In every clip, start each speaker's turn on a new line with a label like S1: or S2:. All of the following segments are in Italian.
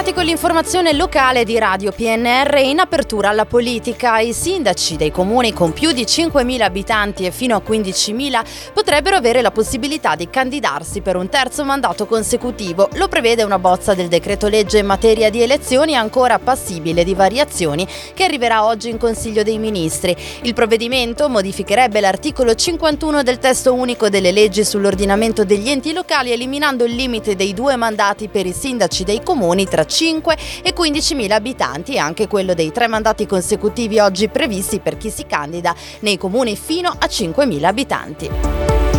S1: tornati con l'informazione locale di Radio PNR in apertura alla politica. I sindaci dei comuni con più di 5.000 abitanti e fino a 15.000 potrebbero avere la possibilità di candidarsi per un terzo mandato consecutivo. Lo prevede una bozza del decreto legge in materia di elezioni ancora passibile di variazioni che arriverà oggi in Consiglio dei Ministri. Il provvedimento modificherebbe l'articolo 51 del testo unico delle leggi sull'ordinamento degli enti locali eliminando il limite dei due mandati per i sindaci dei comuni tra 5 e 15.000 abitanti e anche quello dei tre mandati consecutivi oggi previsti per chi si candida nei comuni fino a 5.000 abitanti.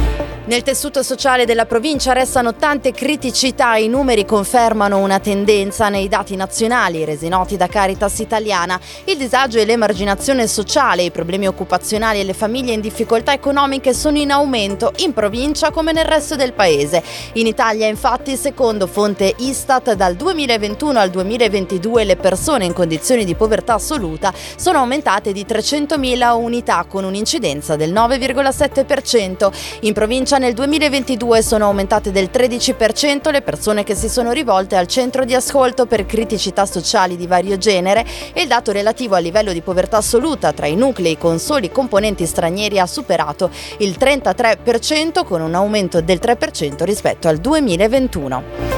S1: Nel tessuto sociale della provincia restano tante criticità, i numeri confermano una tendenza nei dati nazionali resi noti da Caritas Italiana. Il disagio e l'emarginazione sociale, i problemi occupazionali e le famiglie in difficoltà economiche sono in aumento in provincia come nel resto del paese. In Italia infatti, secondo fonte Istat, dal 2021 al 2022 le persone in condizioni di povertà assoluta sono aumentate di 300.000 unità con un'incidenza del 9,7%. In provincia nel 2022 sono aumentate del 13% le persone che si sono rivolte al centro di ascolto per criticità sociali di vario genere e il dato relativo al livello di povertà assoluta tra i nuclei con soli componenti stranieri ha superato il 33% con un aumento del 3% rispetto al 2021.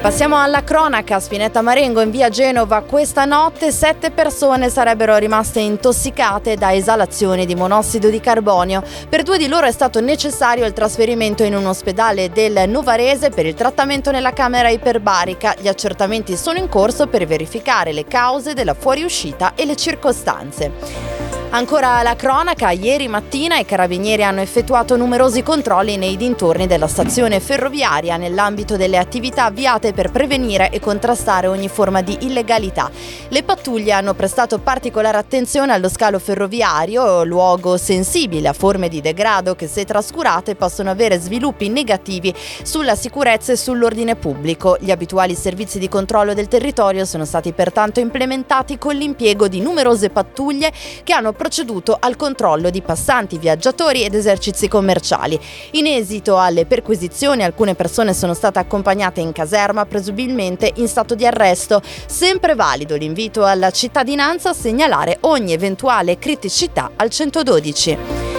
S1: Passiamo alla cronaca. Spinetta Marengo in via Genova questa notte sette persone sarebbero rimaste intossicate da esalazioni di monossido di carbonio. Per due di loro è stato necessario il trasferimento in un ospedale del Novarese per il trattamento nella camera iperbarica. Gli accertamenti sono in corso per verificare le cause della fuoriuscita e le circostanze. Ancora la cronaca, ieri mattina i carabinieri hanno effettuato numerosi controlli nei dintorni della stazione ferroviaria nell'ambito delle attività avviate per prevenire e contrastare ogni forma di illegalità. Le pattuglie hanno prestato particolare attenzione allo scalo ferroviario, luogo sensibile a forme di degrado che se trascurate possono avere sviluppi negativi sulla sicurezza e sull'ordine pubblico. Gli abituali servizi di controllo del territorio sono stati pertanto implementati con l'impiego di numerose pattuglie che hanno proceduto al controllo di passanti, viaggiatori ed esercizi commerciali. In esito alle perquisizioni alcune persone sono state accompagnate in caserma, presumibilmente in stato di arresto. Sempre valido l'invito alla cittadinanza a segnalare ogni eventuale criticità al 112.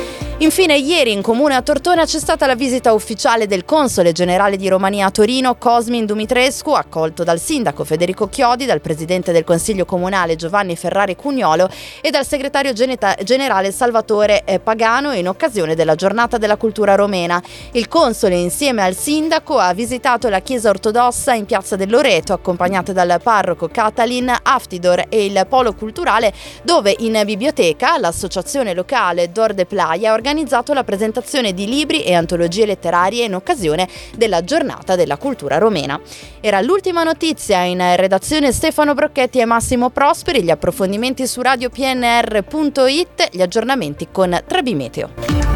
S1: Infine, ieri in comune a Tortona c'è stata la visita ufficiale del console generale di Romania a Torino, Cosmin Dumitrescu, accolto dal sindaco Federico Chiodi, dal presidente del Consiglio Comunale Giovanni Ferrari Cugnolo e dal segretario generale Salvatore eh, Pagano in occasione della giornata della cultura romena. Il console, insieme al sindaco, ha visitato la chiesa ortodossa in piazza del Loreto, accompagnato dal parroco Catalin Aftidor e il polo culturale, dove in biblioteca l'associazione locale Dor de Playa ha organizzato organizzato la presentazione di libri e antologie letterarie in occasione della giornata della cultura romena. Era l'ultima notizia in redazione Stefano Brocchetti e Massimo Prosperi, gli approfondimenti su radiopnr.it, gli aggiornamenti con Trebimeteo.